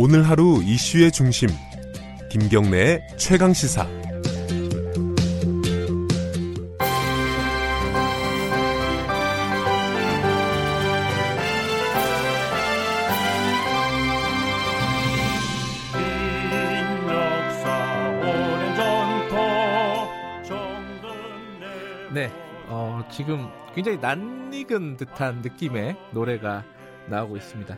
오늘 하루 이슈의 중심 김경래의 최강 시사. 네, 어, 지금 굉장히 낯익은 듯한 느낌의 노래가 나오고 있습니다.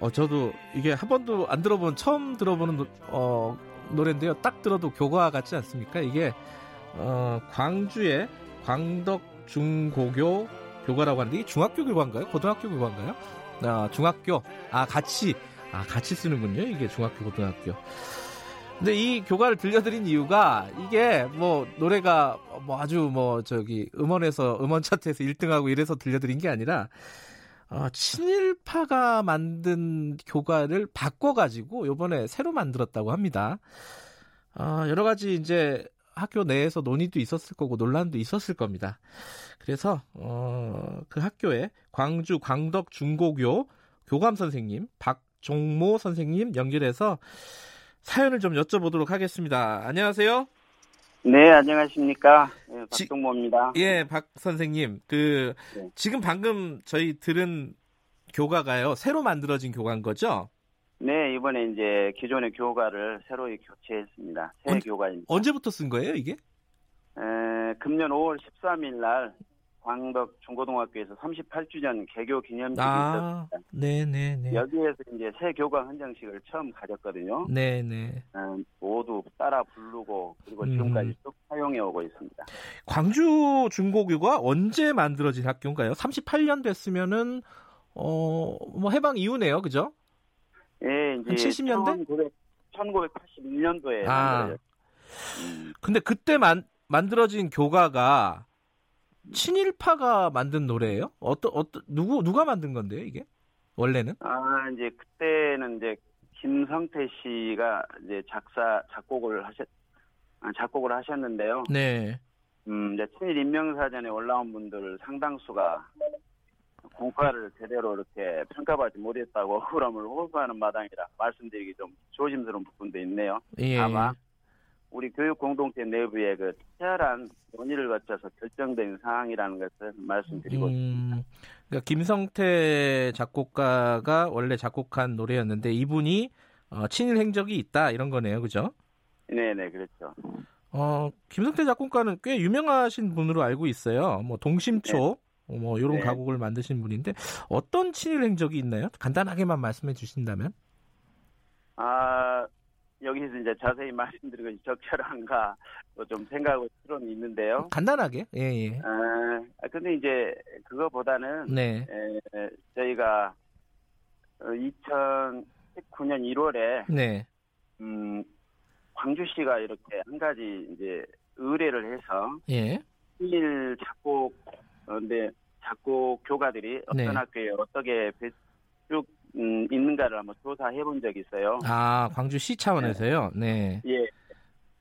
어, 저도 이게 한 번도 안 들어본 처음 들어보는 노, 어, 노래인데요. 딱 들어도 교과 같지 않습니까? 이게 어, 광주의 광덕 중고교 교과라고 하는데 이게 중학교 교과인가요? 고등학교 교과인가요? 아, 중학교. 아, 같이 아, 같이 쓰는군요. 이게 중학교 고등학교. 근데 이 교과를 들려드린 이유가 이게 뭐 노래가 뭐 아주 뭐 저기 음원에서 음원 차트에서 1등하고 이래서 들려드린 게 아니라 어, 친일파가 만든 교과를 바꿔가지고 요번에 새로 만들었다고 합니다. 어, 여러 가지 이제 학교 내에서 논의도 있었을 거고 논란도 있었을 겁니다. 그래서 어, 그 학교에 광주 광덕 중고교 교감 선생님 박종모 선생님 연결해서 사연을 좀 여쭤보도록 하겠습니다. 안녕하세요. 네, 안녕하십니까. 네, 박동모입니다. 예, 박 선생님. 그, 네. 지금 방금 저희 들은 교과가요, 새로 만들어진 교과인 거죠? 네, 이번에 이제 기존의 교과를 새로 교체했습니다. 새 언- 교과입니다. 언제부터 쓴 거예요, 이게? 에, 금년 5월 13일 날 광덕 중고등학교에서 38주년 개교 기념식이 아, 있었습니다. 네네네. 여기에서 이제 새 교과 헌정식을 처음 가졌거든요. 네네. 어, 모두 따라 부르고 그리고 음. 지금까지 쭉 사용해 오고 있습니다. 광주 중고교가 언제 만들어진 학교인가요? 38년 됐으면은, 어, 뭐 해방 이후네요, 그죠? 예, 이제 한 70년대? 1900, 1981년도에 아. 음, 근데 그때 만, 만들어진 교과가 친일파가 만든 노래예요? 어떤, 어떤, 누구, 누가 만든 건데요, 이게? 원래는? 아, 이제 그때는 이제 김성태 씨가 이제 작사 작곡을 하셨 아, 작곡을 하셨는데요. 네. 음, 이제 친일 인명사전에 올라온 분들 상당수가 공과를 제대로 이렇게 평가받지 못했다고 억울함을 호소하는 마당이라 말씀드리기 좀 조심스러운 부분도 있네요. 예. 아마 우리 교육 공동체 내부의 그 치열한 논의를 거쳐서 결정된 사항이라는 것을 말씀드리고 음, 그러니까 김성태 작곡가가 원래 작곡한 노래였는데 이분이 어, 친일 행적이 있다 이런 거네요, 그죠? 네네 그렇죠. 어, 김성태 작곡가는 꽤 유명하신 분으로 알고 있어요. 뭐 동심초 어, 뭐 이런 네. 가곡을 만드신 분인데 어떤 친일 행적이 있나요? 간단하게만 말씀해 주신다면? 아, 여기서 이제 자세히 말씀드리고 적절한가 또좀 생각하고 실험이 있는데요. 간단하게. 예, 예. 아, 근데 이제 그거보다는 네. 에, 저희가 어, 2019년 1월에 네. 음, 광주시가 이렇게 한 가지 이제 의뢰를 해서 예. 친일 작곡 어, 근데 작곡 교가들이 어떤 네. 학교에 어떻게 배- 쭉 음, 있는가를 한번 조사해 본 적이 있어요. 아, 광주시 차원에서요. 네. 예.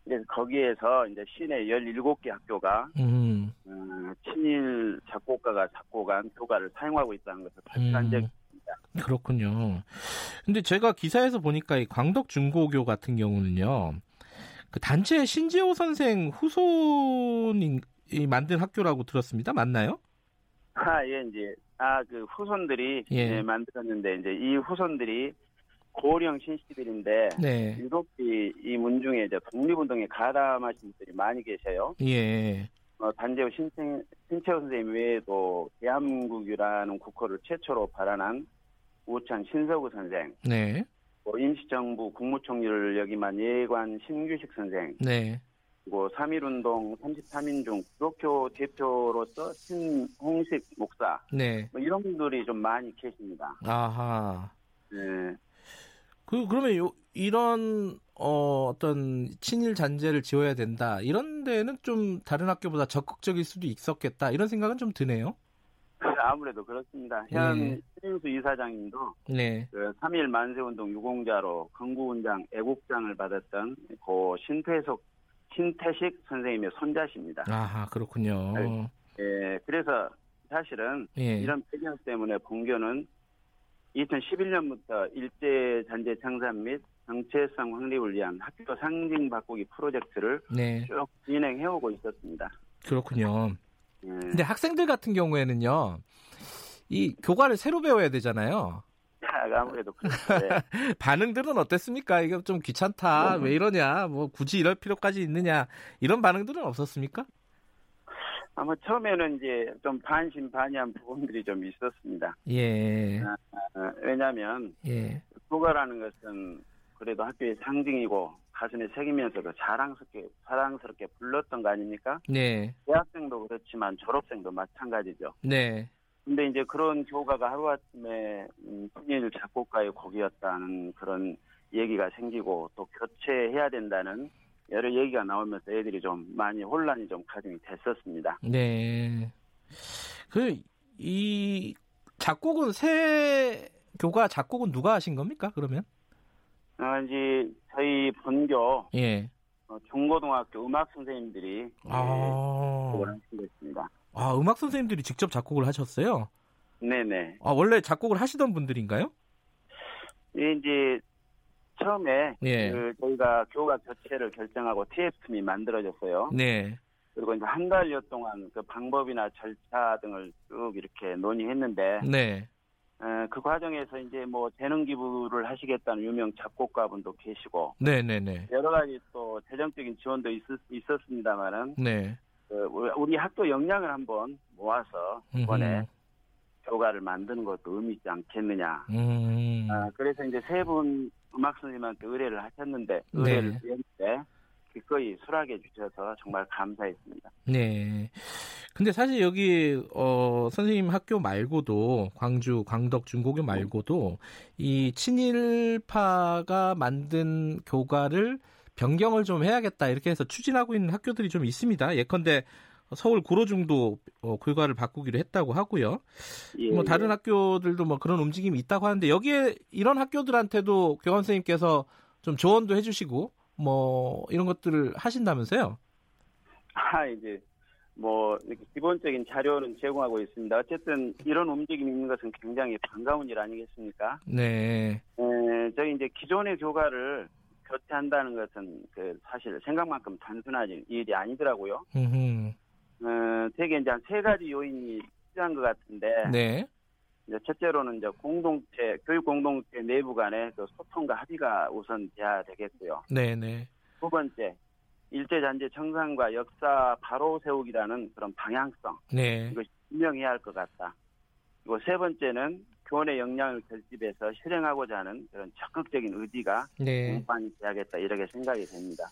그래서 거기에서 이제 시내 17개 학교가 음. 어, 친일 작곡가가 작곡한 교가를 사용하고 있다는 것을 발표한 음. 적이 그렇군요. 근데 제가 기사에서 보니까 이 광덕 중고교 같은 경우는요. 그 단체 신지호 선생 후손이 이 만든 학교라고 들었습니다. 맞나요? 아, 예, 이제, 아, 그 후손들이 예. 이제 만들었는데, 이제 이 후손들이 고령 신씨들인데, 네. 유독 이, 이 문중에 이제 독립운동에 가담하신 분들이 많이 계세요. 예. 어, 단재호 신채, 신채호 선생님 외에도 대한민국이라는 국호를 최초로 발안한 우창 신서구 선생, 네. 뭐 임시정부 국무총리를 역임한 예관 신규식 선생, 네. 그리고 3.1운동 33인중 기독교 대표로서 신홍식 목사, 네. 뭐 이런 분들이 좀 많이 계십니다. 아하. 네. 그 그러면 요 이런 어 어떤 친일 잔재를 지어야 된다. 이런 데는 좀 다른 학교보다 적극적일 수도 있었겠다. 이런 생각은 좀 드네요. 아무래도 그렇습니다. 현 예. 신인수 이사장님도 네. 그 3.1 만세운동 유공자로 건국훈장 애국장을 받았던 고 신태석 신태식 선생님의 손자십니다. 아하, 그렇군요. 예, 그래서 사실은 예. 이런 배경 때문에 본교는 2011년부터 일제 잔재 창산 및 정체성 확립을 위한 학교 상징 바꾸기 프로젝트를 네. 쭉 진행해 오고 있었습니다. 그렇군요. 예. 근데 학생들 같은 경우에는요. 이 교과를 새로 배워야 되잖아요. 아무래도 그렇죠. 네. 반응들은 어땠습니까? 이거 좀 귀찮다. 왜 이러냐? 뭐 굳이 이럴 필요까지 있느냐? 이런 반응들은 없었습니까? 아마 처음에는 이제 좀 반신반의한 부분들이 좀 있었습니다. 예. 어, 왜냐하면 예. 국어라는 것은 그래도 학교의 상징이고 가슴에 새기면서 그 자랑스럽게 사랑스럽게 불렀던 거 아닙니까? 네. 대학생도 그렇지만 졸업생도 마찬가지죠. 네. 근데 이제 그런 교가가 하루아침에 음, 신인 작곡가의 곡이었다는 그런 얘기가 생기고 또 교체해야 된다는 여러 얘기가 나오면서 애들이 좀 많이 혼란이 좀 가중이 됐었습니다. 네. 그 이 작곡은 새 교과 작곡은 누가 하신 겁니까? 그러면? 어, 이제 저희 본교 예. 어, 중고등학교 음악 선생님들이 아. 아, 음악 선생님들이 직접 작곡을 하셨어요? 네네. 아, 원래 작곡을 하시던 분들인가요? 이게 이제 처음에 예. 그 저희가 교과 교체를 결정하고 TF팀이 만들어졌어요. 네. 그리고 이제 한 달여 동안 그 방법이나 절차 등을 쭉 이렇게 논의했는데 네. 어, 그 과정에서 이제 뭐 재능 기부를 하시겠다는 유명 작곡가분도 계시고 네, 네, 네. 여러 가지 또 재정적인 지원도 있었, 있었습니다만은 네. 그 우리 학교 역량을 한번 모아서 이번에 음흠. 교과를 만드는 것도 의미 있지 않겠느냐. 음. 아, 그래서 이제 세 분 음악 선생님한테 의뢰를 하셨는데 네. 의뢰를 드렸는데 기꺼이 수락해 주셔서 정말 감사했습니다. 네. 근데 사실 여기 어 선생님 학교 말고도 광주 광덕 중고교 말고도 이 친일파가 만든 교과를 변경을 좀 해야겠다 이렇게 해서 추진하고 있는 학교들이 좀 있습니다. 예컨대 서울 고로중도 어, 교과를 바꾸기로 했다고 하고요. 예, 뭐 다른 예. 학교들도 뭐 그런 움직임이 있다고 하는데 여기에 이런 학교들한테도 교원 선생님께서 좀 조언도 해주시고 뭐 이런 것들을 하신다면서요? 아, 이제 뭐 이렇게 기본적인 자료는 제공하고 있습니다. 어쨌든 이런 움직임이 있는 것은 굉장히 반가운 일 아니겠습니까? 네. 에, 저희 이제 기존의 교과를 교체한다는 것은 그 사실 생각만큼 단순한 일이 아니더라고요. 음. 어, 되게 이제 한 세 가지 요인이 필요한 것 같은데 네. 이제 첫째로는 이제 공동체 교육 공동체 내부 간의 그 소통과 합의가 우선 돼야 되겠고요. 네, 네. 두 번째 일제 잔재 청산과 역사 바로 세우기라는 그런 방향성 네. 이것이 분명해야 할 것 같다. 그리고 세 번째는 교원의 역량을 결집해서 실행하고자 하는 그런 적극적인 의지가 네. 공판이 돼야겠다 이렇게 생각이 됩니다.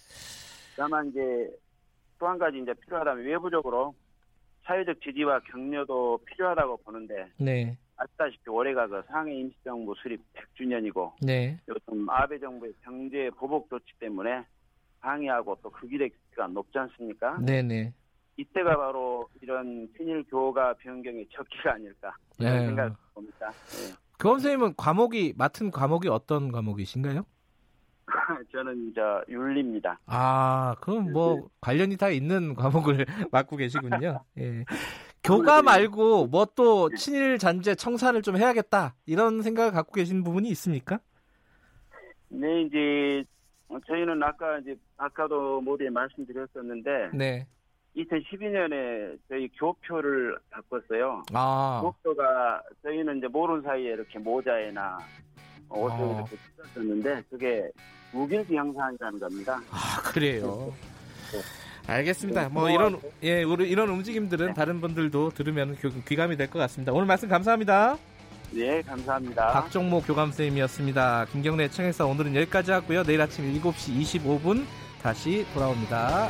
다만 이제 또 한 가지 이제 필요하다면 외부적으로 사회적 지지와 격려도 필요하다고 보는데 네. 아시다시피 올해가 그 상해 임시정부 수립 100주년이고 네. 요즘 아베 정부의 경제 보복 조치 때문에 방해하고 또 그 길의 기가 높지 않습니까? 네, 네. 이때가 바로 이런 친일 교가 변경의 적기가 아닐까 네. 생각을 봅니다. 네. 교원 선생님은 과목이 맡은 과목이 어떤 과목이신가요? 저는 저 윤리입니다. 아, 그럼 뭐 네. 관련이 다 있는 과목을 맡고 계시군요. 예. 교과 말고 뭐 또 친일 잔재 청산을 좀 해야겠다 이런 생각을 갖고 계신 부분이 있습니까? 네, 이제 저희는 아까 이제 아까도 모두에 말씀드렸었는데 네. 2012년에 저희 교표를 바꿨어요. 아, 교표가 저희는 이제 모르는 사이에 이렇게 모자에나 옷에 아. 이렇게 쓰셨었는데 그게 무길기 형상이라는 겁니다. 아 그래요. 네. 알겠습니다. 뭐 네. 이런 예 우리 이런 움직임들은 다른 분들도 들으면 교- 귀감이 될 것 같습니다. 오늘 말씀 감사합니다. 네, 감사합니다. 박종모 교감 선생님이었습니다. 김경래 청에서 오늘은 여기까지 하고요. 내일 아침 7시 25분 다시 돌아옵니다.